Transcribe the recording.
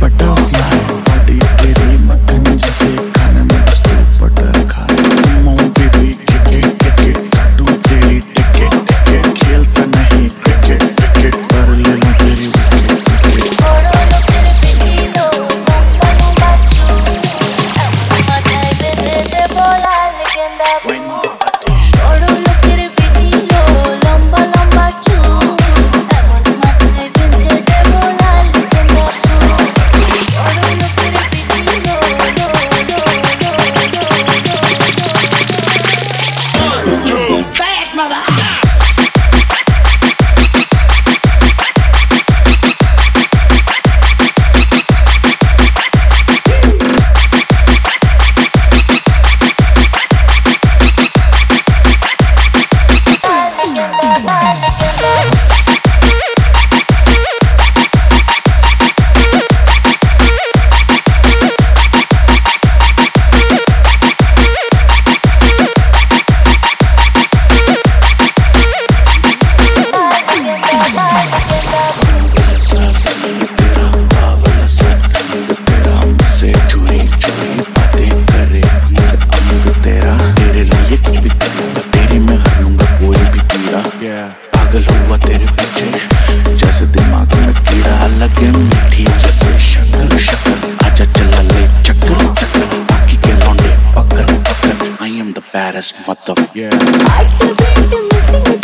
butterfly ass motherfucker. Yeah.